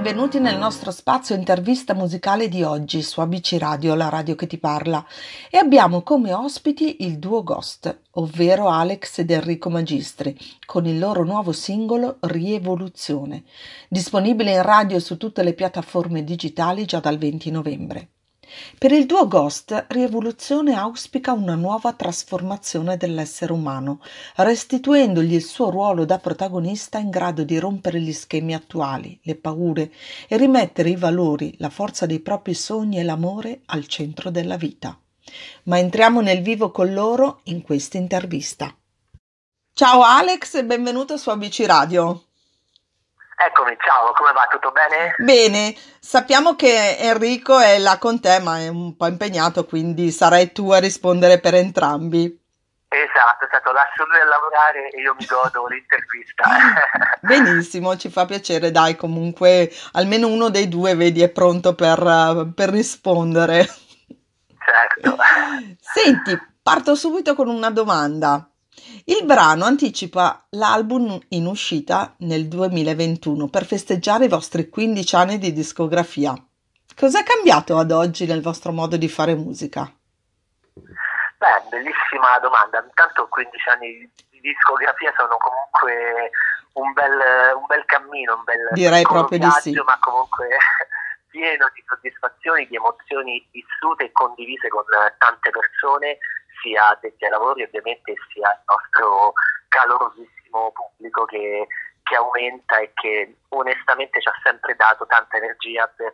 benvenuti nel nostro spazio intervista musicale di oggi su ABC Radio, la radio che ti parla. E abbiamo come ospiti il duo Ghost, ovvero Alex ed Enrico Magistri, con il loro nuovo singolo Rievoluzione, disponibile in radio su tutte le piattaforme digitali già dal 20 novembre. Per il duo Ghost, Rievoluzione auspica una nuova trasformazione dell'essere umano, restituendogli il suo ruolo da protagonista in grado di rompere gli schemi attuali, le paure e rimettere i valori, la forza dei propri sogni e l'amore al centro della vita. Ma entriamo nel vivo con loro in questa intervista. Ciao Alex e benvenuto su ABC Radio. Eccomi, ciao, come va? Tutto bene? Bene, sappiamo che Enrico è là con te, ma è un po' impegnato, quindi sarai tu a rispondere per entrambi. Esatto, esatto, lascio lui a lavorare e io mi godo l'intervista. Benissimo, ci fa piacere, dai, comunque almeno uno dei due, vedi, è pronto per, per rispondere. Certo. Senti, parto subito con una domanda. Il brano anticipa l'album in uscita nel 2021 per festeggiare i vostri 15 anni di discografia. Cos'è cambiato ad oggi nel vostro modo di fare musica? Beh, bellissima domanda. Intanto 15 anni di discografia sono comunque un bel, un bel cammino, un bel Direi proprio viaggio, di sì. ma comunque pieno di soddisfazioni, di emozioni vissute e condivise con tante persone sia addetti ai lavori ovviamente sia il nostro calorosissimo pubblico che, che, aumenta e che onestamente ci ha sempre dato tanta energia per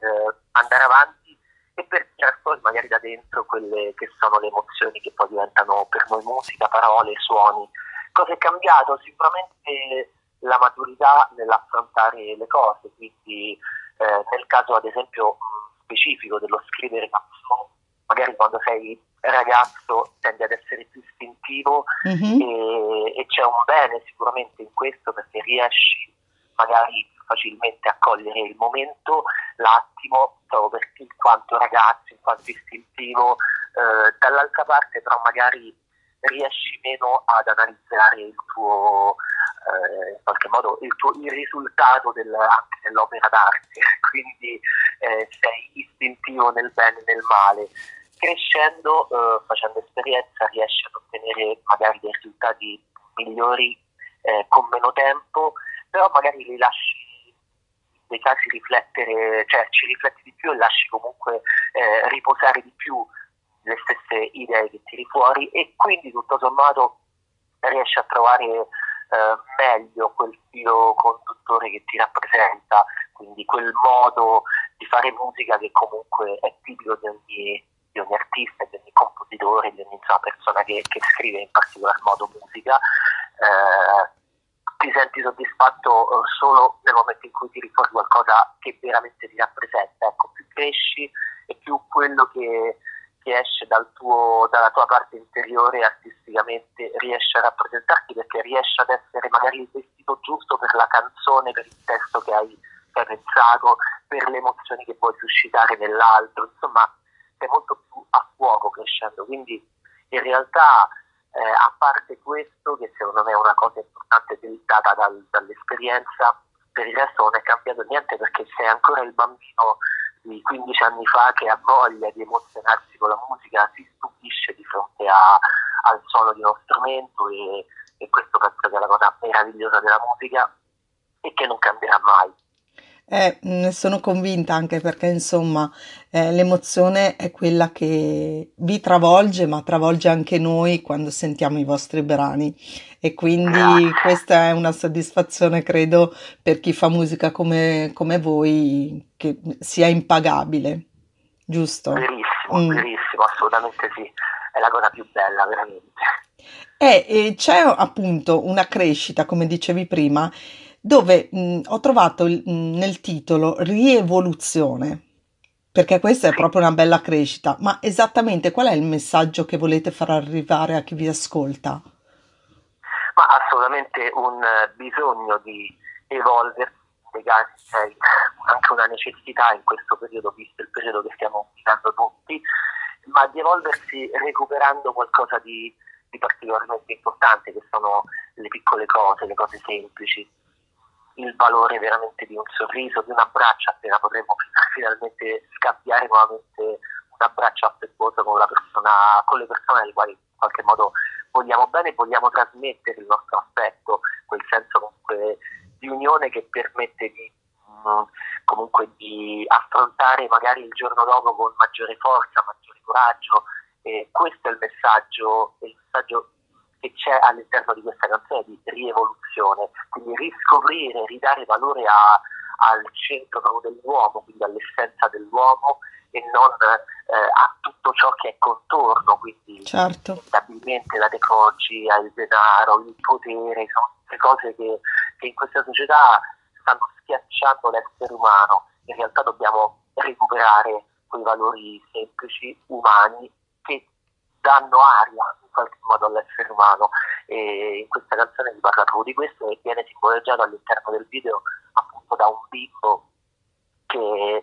andare avanti e per tirare fuori magari da dentro quelle che sono le emozioni che poi diventano per noi musica, parole, suoni. Cosa è cambiato? Sicuramente la maturità nell'affrontare le cose, quindi eh, nel caso ad esempio specifico dello scrivere canzoni, magari quando sei ragazzo tende ad essere più istintivo mm-hmm. e, e, c'è un bene sicuramente in questo perché riesci magari facilmente a cogliere il momento, l'attimo, proprio perché in quanto ragazzo, in quanto istintivo, eh, dall'altra parte però magari riesci meno ad analizzare il tuo, eh, in qualche modo, il, tuo, il risultato del, anche dell'opera d'arte, quindi eh, sei istintivo nel bene e nel male crescendo, eh, facendo esperienza, riesci ad ottenere magari dei risultati migliori eh, con meno tempo, però magari li lasci nei casi riflettere, cioè ci rifletti di più e lasci comunque eh, riposare di più le stesse idee che tiri fuori e quindi tutto sommato riesci a trovare eh, meglio quel filo conduttore che ti rappresenta, quindi quel modo di fare musica che comunque è tipico di ogni di ogni artista, di ogni compositore, di ogni insomma, persona che, che, scrive in particolar modo musica, eh, ti senti soddisfatto eh, solo nel momento in cui tiri fuori qualcosa che veramente ti rappresenta, ecco, più cresci e più quello che, che esce dal tuo, dalla tua parte interiore artisticamente riesce a rappresentarti perché riesce ad essere magari il vestito giusto per la canzone, per il testo che hai, che pensato, per le emozioni che vuoi suscitare nell'altro, insomma sei molto più a fuoco crescendo, quindi in realtà eh, a parte questo, che secondo me è una cosa importante data dal, dall'esperienza, per il resto non è cambiato niente perché sei ancora il bambino di 15 anni fa che ha voglia di emozionarsi con la musica, si stupisce di fronte a, al suono di uno strumento e, e questo penso che è la cosa meravigliosa della musica e che non cambierà mai. Eh, ne sono convinta anche perché insomma eh, l'emozione è quella che vi travolge ma travolge anche noi quando sentiamo i vostri brani e quindi questa è una soddisfazione credo per chi fa musica come, come voi che sia impagabile, giusto? Verissimo, mm. verissimo, assolutamente sì, è la cosa più bella veramente. Eh, e c'è appunto una crescita come dicevi prima dove mh, ho trovato il, mh, nel titolo rievoluzione, perché questa è proprio una bella crescita, ma esattamente qual è il messaggio che volete far arrivare a chi vi ascolta? Ma assolutamente un bisogno di evolversi, c'è anche una necessità in questo periodo, visto il periodo che stiamo vivendo tutti, ma di evolversi recuperando qualcosa di, di particolarmente importante, che sono le piccole cose, le cose semplici il valore veramente di un sorriso, di un abbraccio appena potremo finalmente scambiare nuovamente un abbraccio affettuoso con, persona, con le persone alle quali in qualche modo vogliamo bene e vogliamo trasmettere il nostro affetto, quel senso comunque di unione che permette di mm, comunque di affrontare magari il giorno dopo con maggiore forza, maggiore coraggio. E questo è il messaggio, è il messaggio che c'è all'interno di questa canzone di rievoluzione, quindi riscoprire, ridare valore a, al centro dell'uomo, quindi all'essenza dell'uomo e non eh, a tutto ciò che è contorno, quindi certo. stabilmente la tecnologia, il denaro, il potere, sono tutte cose che, che in questa società stanno schiacciando l'essere umano. In realtà dobbiamo recuperare quei valori semplici, umani, che danno aria in qualche modo all'essere umano e in questa canzone si parla proprio di questo e viene simboleggiato all'interno del video appunto da un bimbo che,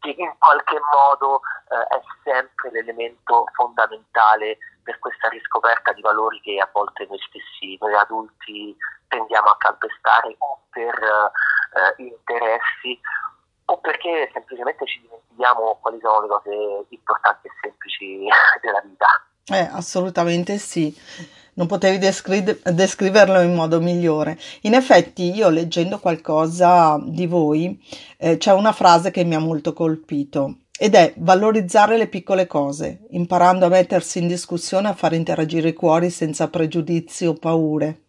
che in qualche modo eh, è sempre l'elemento fondamentale per questa riscoperta di valori che a volte noi stessi, noi adulti, tendiamo a calpestare o per eh, interessi o perché semplicemente ci dimentichiamo quali sono le cose importanti e semplici della vita. Eh, assolutamente sì. Non potevi descri- descriverlo in modo migliore. In effetti, io leggendo qualcosa di voi, eh, c'è una frase che mi ha molto colpito ed è valorizzare le piccole cose, imparando a mettersi in discussione, a far interagire i cuori senza pregiudizi o paure.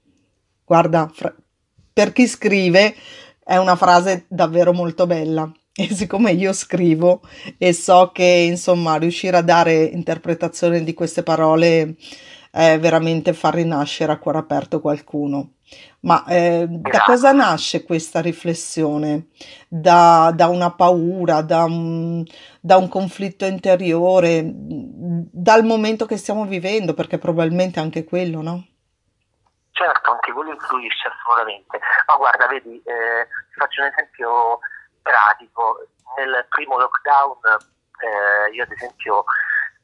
Guarda, fra- per chi scrive è una frase davvero molto bella. E siccome io scrivo e so che insomma riuscire a dare interpretazione di queste parole è veramente far rinascere a cuore aperto qualcuno. Ma eh, da cosa nasce questa riflessione? Da, da una paura, da un, da un, conflitto interiore, dal momento che stiamo vivendo, perché probabilmente anche quello, no? Certo, anche quello influisce assolutamente. Ma guarda, vedi, eh, faccio un esempio pratico. Nel primo lockdown, eh, io ad esempio,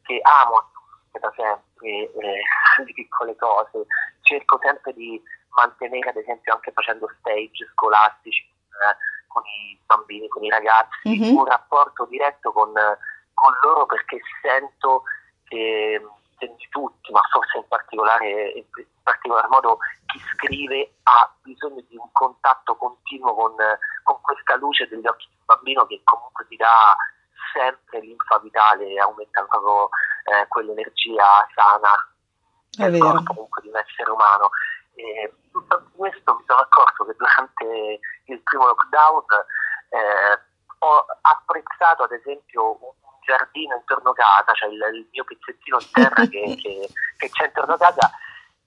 che amo da sempre eh, le piccole cose, cerco sempre di mantenere, ad esempio, anche facendo stage scolastici eh, con i bambini, con i ragazzi, mm-hmm. un rapporto diretto con, con loro perché sento che di tutti, ma forse in particolare, in particolar modo chi scrive ha bisogno di un contatto continuo con, con questa luce degli occhi del bambino che comunque ti dà sempre linfa vitale e aumenta proprio eh, quell'energia sana del corpo comunque di un essere umano. E tutto questo mi sono accorto che durante il primo lockdown eh, ho apprezzato ad esempio un giardino intorno a casa, cioè il, il mio pezzettino di terra che, che, che, c'è intorno a casa,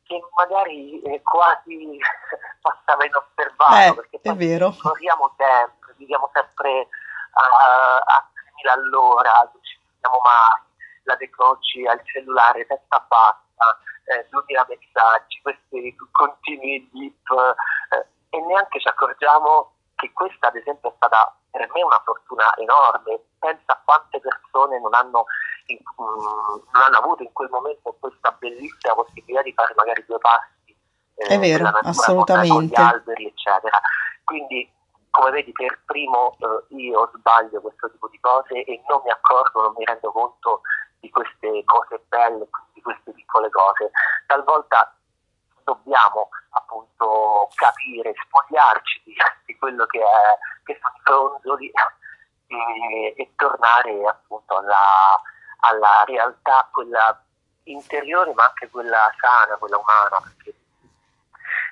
che magari eh, quasi passava inosservato, eh, perché è vero. corriamo sempre, viviamo sempre a, a 3000 all'ora, non ci vediamo mai, la tecnologia, il cellulare, testa bassa, eh, 2000 messaggi, questi continui dip, eh, e neanche ci accorgiamo che questa ad esempio è stata per me una fortuna enorme. Pensa a quante persone non hanno, in, um, non hanno avuto in quel momento questa bellissima possibilità di fare magari due passi eh, è vero, assolutamente. con gli alberi, eccetera. Quindi, come vedi, per primo eh, io sbaglio questo tipo di cose e non mi accorgo, non mi rendo conto di queste cose belle, di queste piccole cose. Talvolta dobbiamo appunto capire, spogliarci di, di quello che, è, che sono i fronzoli e, e, tornare appunto alla, alla, realtà, quella interiore ma anche quella sana, quella umana, perché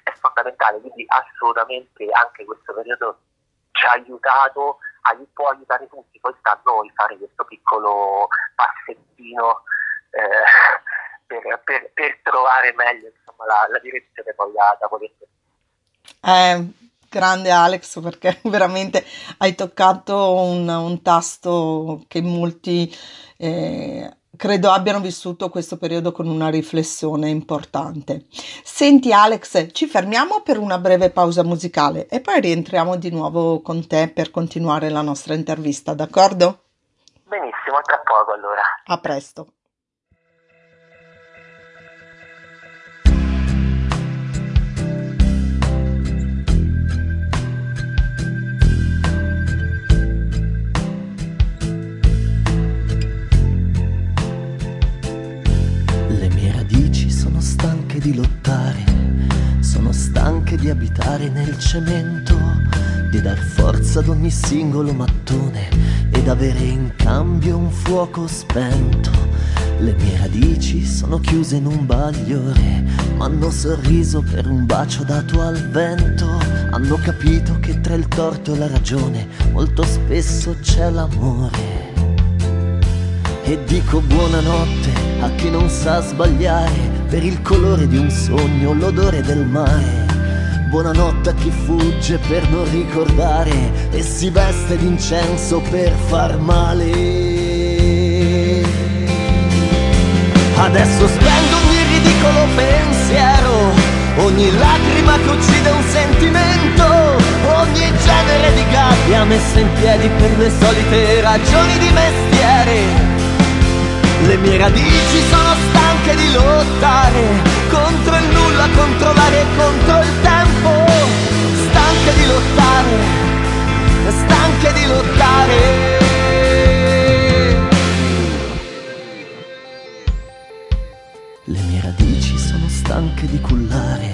è fondamentale, quindi assolutamente anche questo periodo ci ha aiutato, può aiutare tutti, poi sta a noi fare questo piccolo passettino. Eh, per, per, per trovare meglio insomma, la, la, direzione poi da, da poter eh, grande Alex perché veramente hai toccato un, un tasto che molti eh, credo abbiano vissuto questo periodo con una riflessione importante. Senti Alex, ci fermiamo per una breve pausa musicale e poi rientriamo di nuovo con te per continuare la nostra intervista, d'accordo? Benissimo, tra poco allora. A presto. Lottare, sono stanche di abitare nel cemento, di dar forza ad ogni singolo mattone ed avere in cambio un fuoco spento. Le mie radici sono chiuse in un bagliore, ma hanno sorriso per un bacio dato al vento. Hanno capito che tra il torto e la ragione molto spesso c'è l'amore. E dico buonanotte a chi non sa sbagliare per il colore di un sogno, l'odore del mare. Buonanotte a chi fugge per non ricordare e si veste d'incenso per far male. Adesso spendo ogni ridicolo pensiero, ogni lacrima che uccide un sentimento, ogni genere di gabbia messa in piedi per le solite ragioni di mestiere. Le mie radici sono stanche di lottare contro il nulla, contro l'aria contro il tempo. Stanche di lottare, stanche di lottare. Le mie radici sono stanche di cullare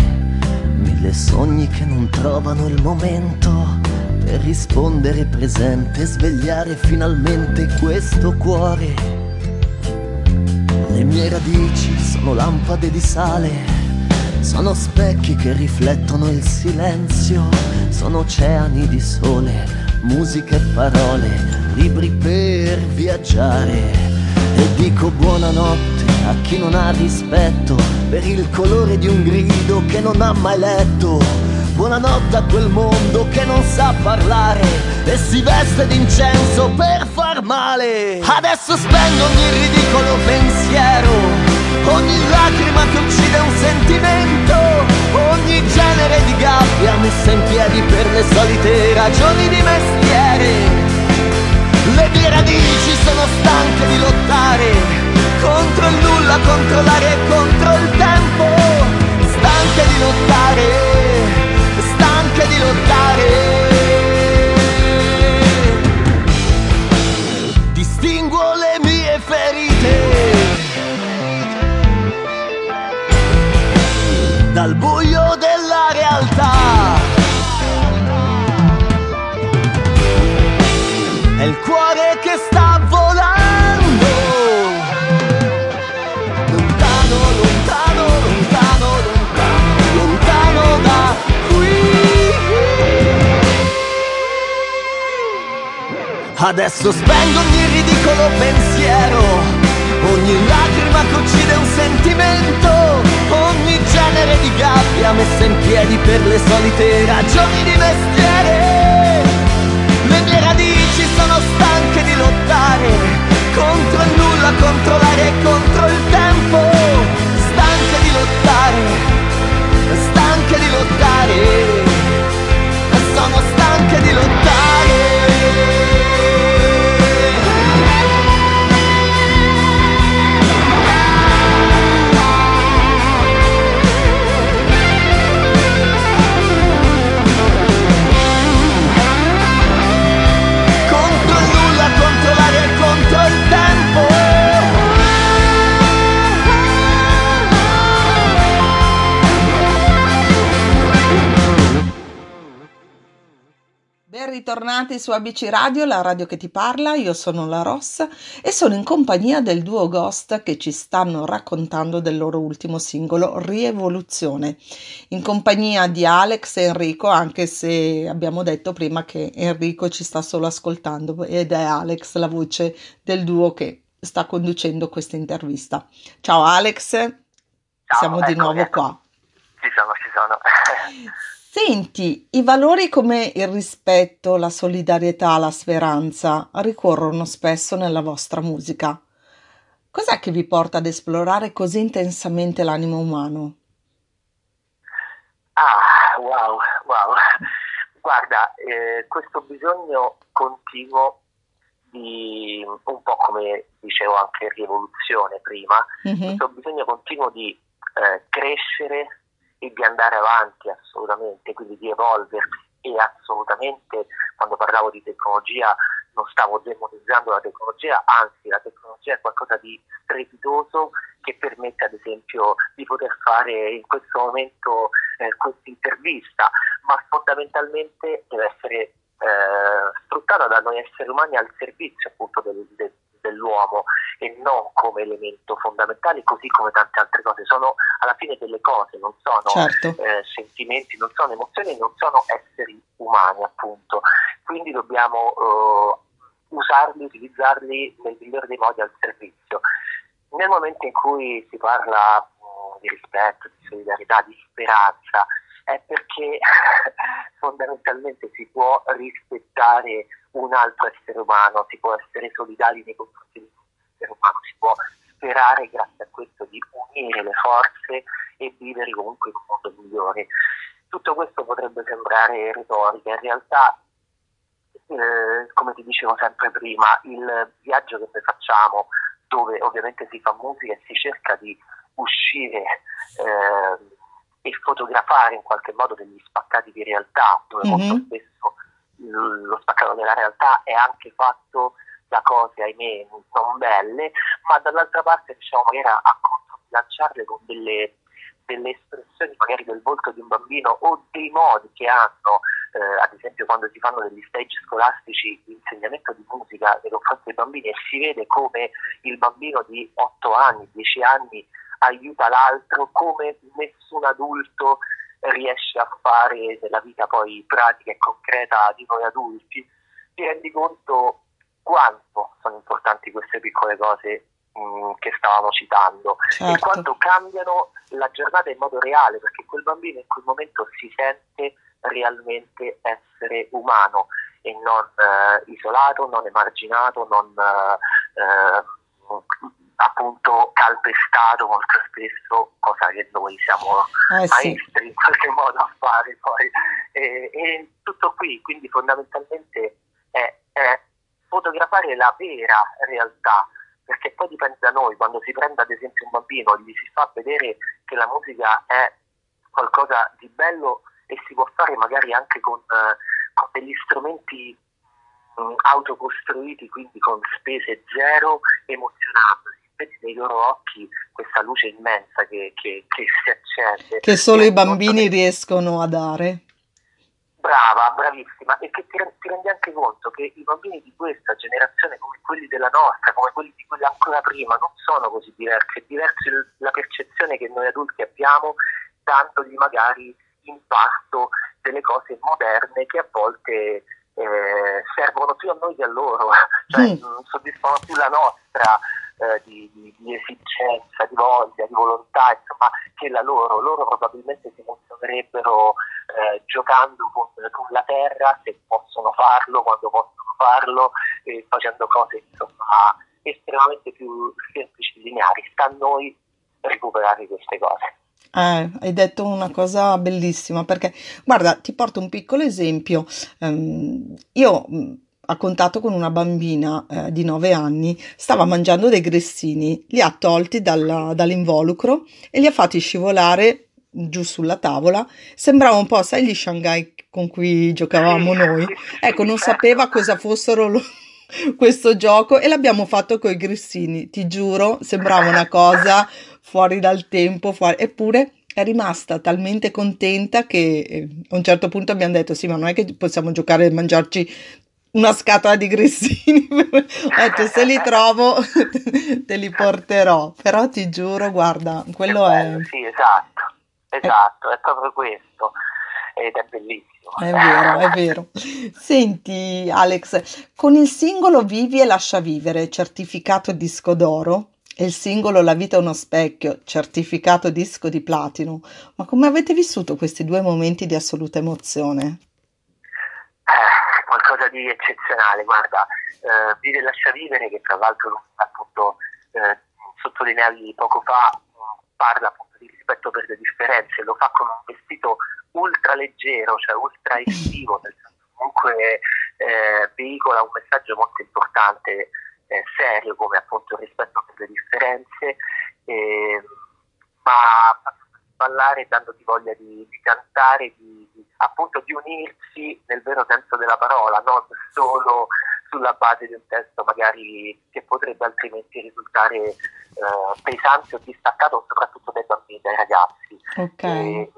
mille sogni che non trovano il momento per rispondere presente, svegliare finalmente questo cuore le mie radici sono lampade di sale, sono specchi che riflettono il silenzio, sono oceani di sole, musica e parole, libri per viaggiare. E dico buonanotte a chi non ha rispetto per il colore di un grido che non ha mai letto Buonanotte a quel mondo che non sa parlare e si veste d'incenso per male. Adesso spendo ogni ridicolo pensiero, ogni lacrima che uccide un sentimento, ogni genere di gabbia messa in piedi per le solite ragioni di mestiere. Le mie radici sono stanche di lottare contro il nulla, contro l'aria e contro il tempo, stanche di lottare stanche di lottare. Adesso spendo ogni ridicolo pensiero, ogni lacrima che uccide un sentimento, ogni genere di gabbia messa in piedi per le solite ragioni di mestiere. Su ABC Radio, la radio che ti parla, io sono la Rossa e sono in compagnia del duo Ghost che ci stanno raccontando del loro ultimo singolo Rievoluzione, in compagnia di Alex e Enrico, anche se abbiamo detto prima che Enrico ci sta solo ascoltando ed è Alex la voce del duo che sta conducendo questa intervista. Ciao Alex, Ciao, siamo di nuovo ecco. qua. Ci sono, ci sono. Senti, i valori come il rispetto, la solidarietà, la speranza ricorrono spesso nella vostra musica. Cos'è che vi porta ad esplorare così intensamente l'animo umano? Ah, wow, wow. Guarda, eh, questo bisogno continuo di, un po' come dicevo anche rivoluzione prima, mm-hmm. questo bisogno continuo di eh, crescere e di andare avanti assolutamente, quindi di evolversi e assolutamente quando parlavo di tecnologia non stavo demonizzando la tecnologia, anzi la tecnologia è qualcosa di strepitoso che permette ad esempio di poter fare in questo momento eh, questa intervista, ma fondamentalmente deve essere eh, sfruttata da noi esseri umani al servizio appunto del, del, non come elemento fondamentale, così come tante altre cose. Sono alla fine delle cose, non sono certo. eh, sentimenti, non sono emozioni, non sono esseri umani appunto. Quindi dobbiamo eh, usarli, utilizzarli nel migliore dei modi al servizio. Nel momento in cui si parla mh, di rispetto, di solidarietà, di speranza, è perché fondamentalmente si può rispettare un altro essere umano, si può essere solidari nei confronti di un essere umano, si può sperare grazie a questo di unire le forze e vivere comunque in un mondo migliore. Tutto questo potrebbe sembrare retorica, in realtà eh, come ti dicevo sempre prima, il viaggio che noi facciamo, dove ovviamente si fa musica e si cerca di uscire eh, e fotografare in qualche modo degli spaccati di realtà, dove mm-hmm. molto spesso lo spaccato della realtà è anche fatto da cose, ahimè, non belle, ma dall'altra parte diciamo magari a controbilanciarle con delle, delle espressioni magari del volto di un bambino o dei modi che hanno eh, ad esempio quando si fanno degli stage scolastici di insegnamento di musica nei confronti dei bambini e si vede come il bambino di 8 anni, 10 anni aiuta l'altro come nessun adulto riesce a fare nella vita poi pratica e concreta di noi adulti, ti rendi conto quanto sono importanti queste piccole cose mh, mm, che stavamo citando certo. e quanto cambiano la giornata in modo reale, perché quel bambino in quel momento si sente realmente essere umano e non eh, isolato, non emarginato, non eh, appunto calpestato molto spesso, cosa che noi siamo eh, maestri sì. in qualche modo a fare poi. E, e tutto qui, quindi fondamentalmente è, è fotografare la vera realtà perché poi dipende da noi, quando si prende ad esempio un bambino gli si fa vedere che la musica è qualcosa di bello e si può fare magari anche con, uh, con degli strumenti um, autocostruiti, quindi con spese zero, emozionandosi. Vedi nei loro occhi questa luce immensa che, che, che si accende. Che solo i bambini che... riescono a dare. Brava, bravissima, e che ti, ti, rendi anche conto che i bambini di questa generazione, come quelli della nostra, come quelli di quella ancora prima, non sono così diversi. È diversa la percezione che noi adulti abbiamo, dandogli magari impasto delle cose moderne che a volte eh, servono più a noi che a loro, cioè mm. soddisfano più la nostra eh, di, di, di, esigenza, di voglia, di volontà, insomma, che la loro. Loro probabilmente si emozionerebbero eh, giocando con, con, la terra, se possono farlo, quando possono farlo, e facendo cose insomma, estremamente più semplici e lineari. Sta a noi recuperare queste cose. Eh, hai detto una cosa bellissima perché, guarda, ti porto un piccolo esempio. Um, io a contatto con una bambina eh, di 9 anni, stava mangiando dei grissini, li ha tolti dalla, dall'involucro e li ha fatti scivolare giù sulla tavola. Sembrava un po', sai, gli Shanghai con cui giocavamo noi. Ecco, non sapeva cosa fossero lo, questo gioco e l'abbiamo fatto con i grissini. Ti giuro, sembrava una cosa fuori dal tempo, fuori... eppure è rimasta talmente contenta che eh, a un certo punto abbiamo detto sì ma non è che possiamo giocare e mangiarci una scatola di grissini ho detto se li trovo te li porterò però ti giuro guarda quello è sì esatto esatto è, è proprio questo ed è bellissimo è vero è vero senti Alex con il singolo Vivi e lascia vivere certificato disco d'oro e il singolo La vita è uno specchio, certificato disco di platino. Ma come avete vissuto questi due momenti di assoluta emozione? Qualcosa di eccezionale, guarda, eh, Vive e lascia vivere, che tra l'altro appunto eh, sottolineavi poco fa, parla appunto di rispetto per le differenze, lo fa con un vestito ultra leggero, cioè ultra estivo, nel senso comunque eh, veicola un messaggio molto importante eh, serio come appunto il rispetto per le differenze, eh, ma ballare dandoti voglia di, di cantare, di, di, appunto di unirsi nel vero senso della parola, non solo sulla base di un testo magari che potrebbe altrimenti risultare eh, pesante o distaccato soprattutto dai bambini, dai ragazzi. Okay. E,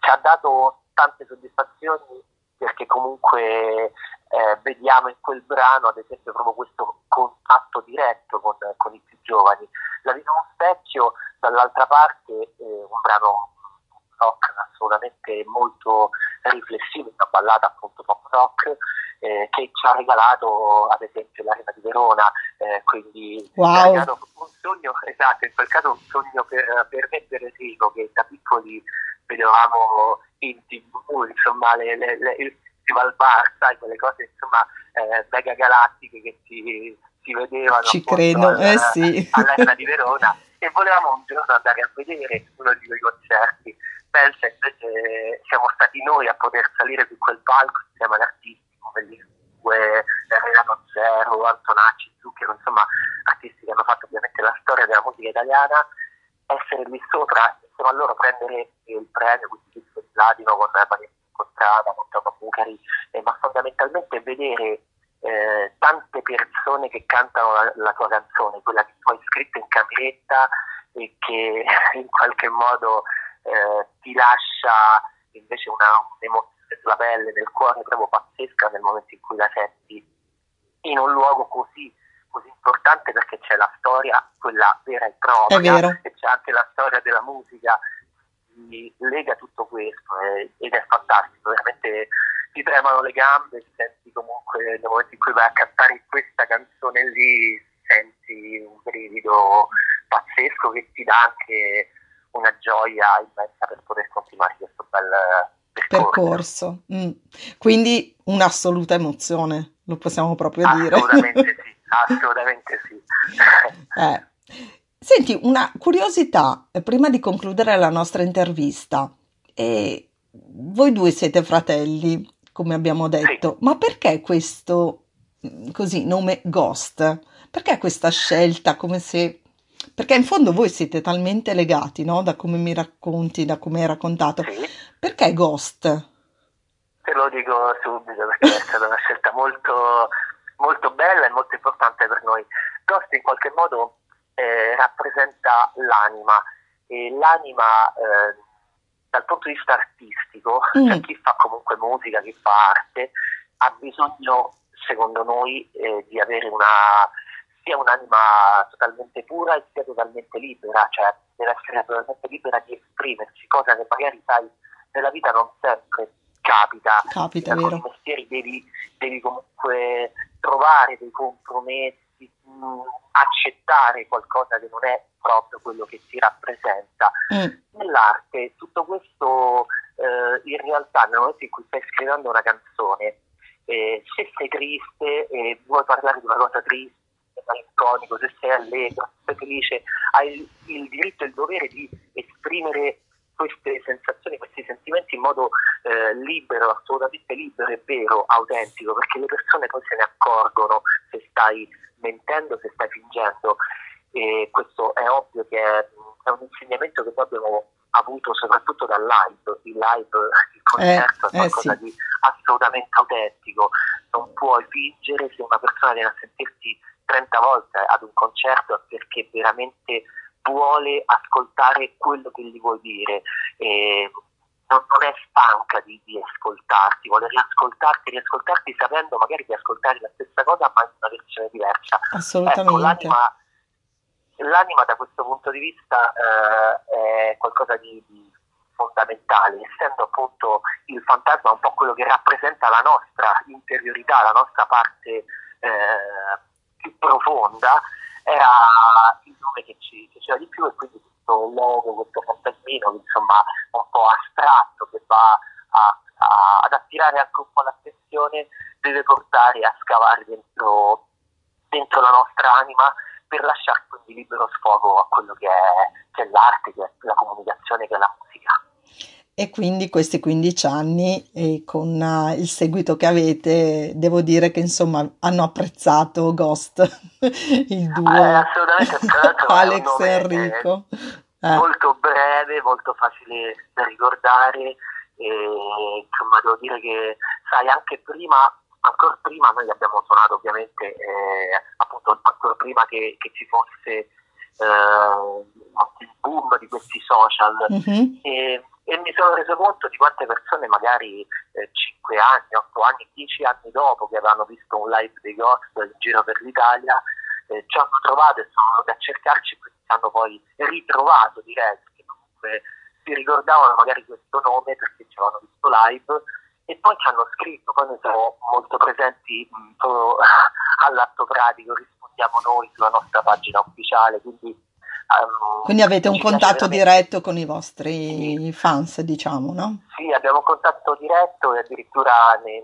ci ha dato tante soddisfazioni perché comunque eh, vediamo in quel brano ad esempio proprio questo contatto diretto con, con i più giovani. La vita uno specchio, dall'altra parte eh, un brano rock assolutamente molto riflessivo, una ballata appunto pop rock eh, che ci ha regalato ad esempio l'Arena di Verona, eh, quindi wow. un sogno, esatto, in quel caso un sogno per, per me e per Enrico che da piccoli vedevamo in tv, insomma, le, le, le, festival bar, sai, quelle cose insomma eh, mega galattiche che si, si vedevano Ci credo, al, eh sì. all'Arena di Verona e volevamo un giorno andare a vedere uno di quei concerti. Pensa invece siamo stati noi a poter salire su quel palco insieme all'artista Bellingue, Renato Zero, Antonacci, Zucchero, insomma artisti che hanno fatto ovviamente la storia della musica italiana, essere lì sopra, insieme a loro prendere il premio, quindi di platino con Vanessa Contrada, con Tomo Bucari, eh, ma fondamentalmente vedere eh, tante persone che cantano la, la, tua canzone, quella che tu hai scritto in cameretta e che in qualche modo eh, ti lascia invece una, un'emozione sulla pelle, nel cuore, proprio pazzesca nel momento in cui la senti in un luogo così, così importante perché c'è la storia, quella vera e propria, e c'è anche la storia della musica, lega tutto questo eh, ed è fantastico, veramente ti tremano le gambe, senti comunque nel momento in cui vai a cantare questa canzone lì, senti un brivido pazzesco che ti dà anche una gioia immensa per poter continuare questo bel percorso. Mm. Quindi un'assoluta emozione, lo possiamo proprio dire. Assolutamente sì, assolutamente sì. eh. Senti, una curiosità, eh, prima di concludere la nostra intervista. Eh, voi due siete fratelli, come abbiamo detto, ma perché questo mm, così nome Ghost? Perché questa scelta? Come se perché in fondo voi siete talmente legati, no? Da come mi racconti, da come hai raccontato. Sì. Perché Ghost? Te lo dico subito perché è stata una scelta molto, molto bella e molto importante per noi. Ghost in qualche modo eh, rappresenta l'anima e l'anima eh, dal punto di vista artistico, mm. cioè chi fa comunque musica, chi fa arte, ha bisogno, secondo noi, eh, di avere una sia un'anima totalmente pura e sia totalmente libera, cioè deve essere totalmente libera di esprimersi, cosa che magari sai nella vita non sempre capita. Capita, in vero. mestieri devi, devi comunque trovare dei compromessi, accettare qualcosa che non è proprio quello che ti rappresenta. Mm. Nell'arte tutto questo eh, in realtà nel momento in cui stai scrivendo una canzone, eh, se sei triste e vuoi parlare di una cosa triste, malinconico, se sei allegro, se sei felice, hai il diritto e il dovere di esprimere queste sensazioni, questi sentimenti in modo eh, libero, assolutamente libero e vero, autentico, perché le persone poi se ne accorgono se stai mentendo, se stai fingendo. E questo è ovvio che è, è un insegnamento che noi abbiamo avuto soprattutto dal live, il live, il concerto eh, è qualcosa eh, sì. di assolutamente autentico, non puoi fingere se una persona viene a sentirti 30 volte ad un concerto perché veramente vuole ascoltare quello che gli vuoi dire. E non, non, è stanca di, di, ascoltarti, vuole riascoltarti, riascoltarti sapendo magari di ascoltare la stessa cosa ma in una versione diversa. Assolutamente. Ecco, l'anima, l'anima, da questo punto di vista eh, è qualcosa di, di, fondamentale, essendo appunto il fantasma un po' quello che rappresenta la nostra interiorità, la nostra parte eh, più profonda era il nome che ci piaceva di più e quindi questo logo, questo fantasmino insomma un po' astratto che va a, a, ad attirare anche un po' l'attenzione deve portare a scavare dentro, dentro la nostra anima per lasciare quindi libero sfogo a quello che è, che è l'arte, che è la comunicazione, che è la musica. E quindi questi 15 anni e con uh, il seguito che avete, devo dire che insomma hanno apprezzato Ghost, il duo eh, assolutamente, Alex e Enrico. Eh. Molto breve, molto facile da ricordare e insomma devo dire che sai anche prima ancora prima noi abbiamo suonato ovviamente eh, appunto ancora prima che, che ci fosse eh, il boom di questi social mm-hmm. e, e, mi sono reso conto di quante persone magari eh, 5 anni, 8 anni, 10 anni dopo che avevano visto un live dei Ghost in giro per l'Italia eh, ci hanno trovato e sono venuti a cercarci e quindi hanno poi ritrovato direi che comunque si ricordavano magari questo nome perché ci avevano visto live e poi ci hanno scritto, poi noi siamo molto presenti mh, solo all'atto pratico, rispondiamo noi sulla nostra pagina ufficiale, quindi... Um, quindi avete un contatto diretto con i vostri sì. fans, diciamo, no? Sì, abbiamo un contatto diretto e addirittura nei,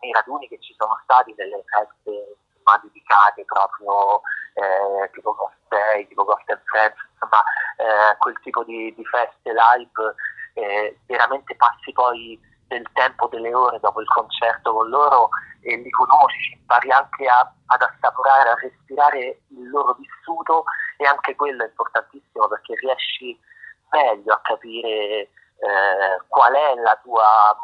nei raduni che ci sono stati, delle feste insomma, dedicate proprio eh, tipo Ghost Day, tipo and Friends, insomma eh, quel tipo di, di feste live, eh, veramente passi poi del tempo, delle ore dopo il concerto con loro e li conosci, impari anche a, ad assaporare, a respirare il loro vissuto e anche quello è importantissimo perché riesci meglio a capire eh, qual è la tua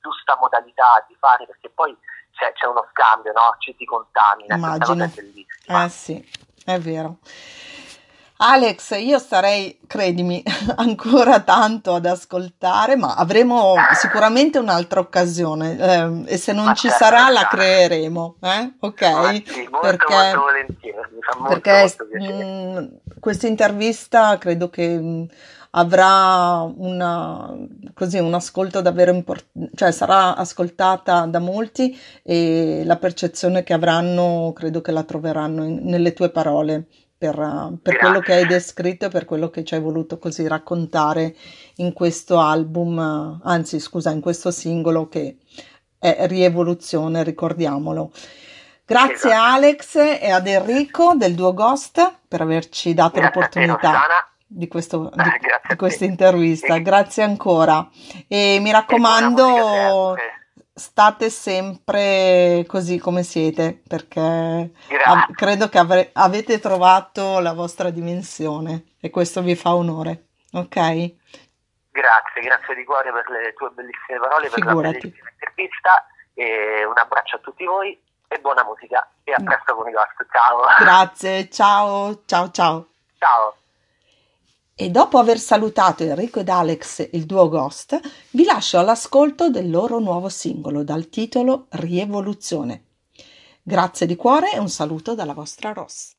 giusta modalità di fare perché poi c'è, c'è uno scambio, no? ci si contamina, Immagino. è bellissima. Eh sì, è vero. Alex, io starei, credimi, ancora tanto ad ascoltare, ma avremo sicuramente un'altra occasione eh, e se non ma ci certo, sarà la creeremo, eh? ok? Sì, molto, perché, molto, perché mm, questa intervista credo che mh, mm, avrà una, così, un ascolto davvero importante, cioè sarà ascoltata da molti e la percezione che avranno credo che la troveranno in, nelle tue parole per, per quello che hai descritto e per quello che ci hai voluto così raccontare in questo album, anzi scusa, in questo singolo che è Rievoluzione, ricordiamolo. Grazie esatto. Alex e ad Enrico del Duo Ghost per averci dato Grazie l'opportunità di, questo, di, di questa intervista. Grazie ancora e mi raccomando state sempre così come siete, perché av- credo che avre- avete trovato la vostra dimensione e questo vi fa onore, ok? Grazie, grazie di cuore per le tue bellissime parole, Figurati. per la bellissima intervista e un abbraccio a tutti voi e buona musica e a presto con i vostri, ciao! Grazie, ciao, ciao, ciao! Ciao! E dopo aver salutato Enrico ed Alex, il duo Ghost, vi lascio all'ascolto del loro nuovo singolo dal titolo Rievoluzione. Grazie di cuore e un saluto dalla vostra Ross.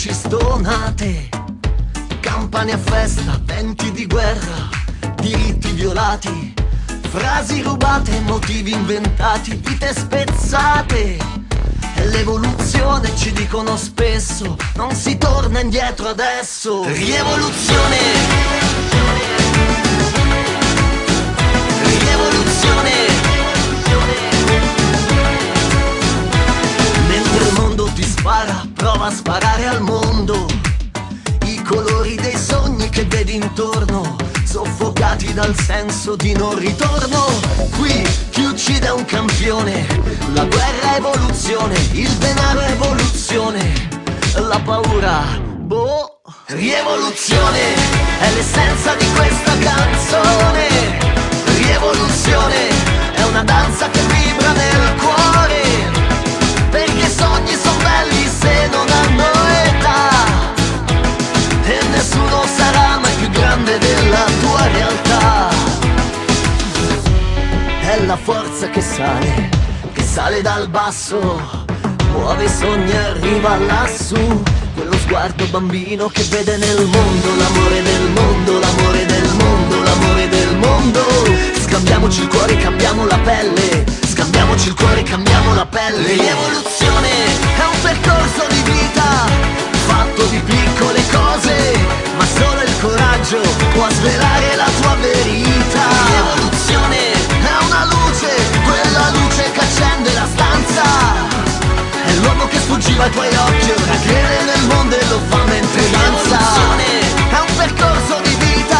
Voci stonate, campane a festa, venti di guerra, diritti violati, frasi rubate, motivi inventati, vite spezzate. E l'evoluzione ci dicono spesso, non si torna indietro adesso. Rievoluzione. Rievoluzione. Spara, prova a sparare al mondo. I colori dei sogni che vedi intorno, soffocati dal senso di non ritorno. Qui chi uccide è un campione, la guerra è evoluzione, il denaro è evoluzione, la paura, boh, rievoluzione, è l'essenza di questa canzone. Rievoluzione è una danza che vibra forza che sale, che sale dal basso, muove i sogni e arriva lassù. Quello sguardo bambino che vede nel mondo l'amore del mondo, l'amore del mondo, l'amore del mondo. Scambiamoci il cuore, cambiamo la pelle, scambiamoci il cuore, cambiamo la pelle. L'evoluzione è un percorso di vita, fatto di piccole cose, ma solo il coraggio può svelare la tua verità. L'evoluzione è una luce, quella luce che accende la stanza. È l'uomo che sfuggiva ai tuoi occhi, ora crede nel mondo e lo fa mentre danza. È un percorso di vita,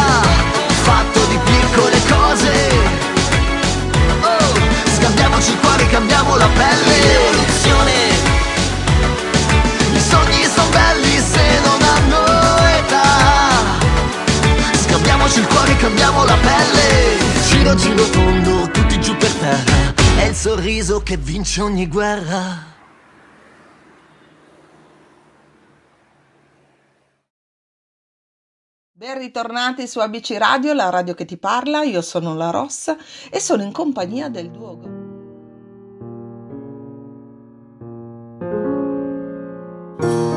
fatto di piccole cose. Oh, scambiamoci il cuore, cambiamo la pelle. L'evoluzione. I sogni sono belli se non hanno età. Scambiamoci il cuore, cambiamo la pelle giro giro fondo, tutti giù per terra È il sorriso che vince ogni guerra Ben ritornati su ABC Radio, la radio che ti parla, io sono la Rossa e sono in compagnia del Duogo. thank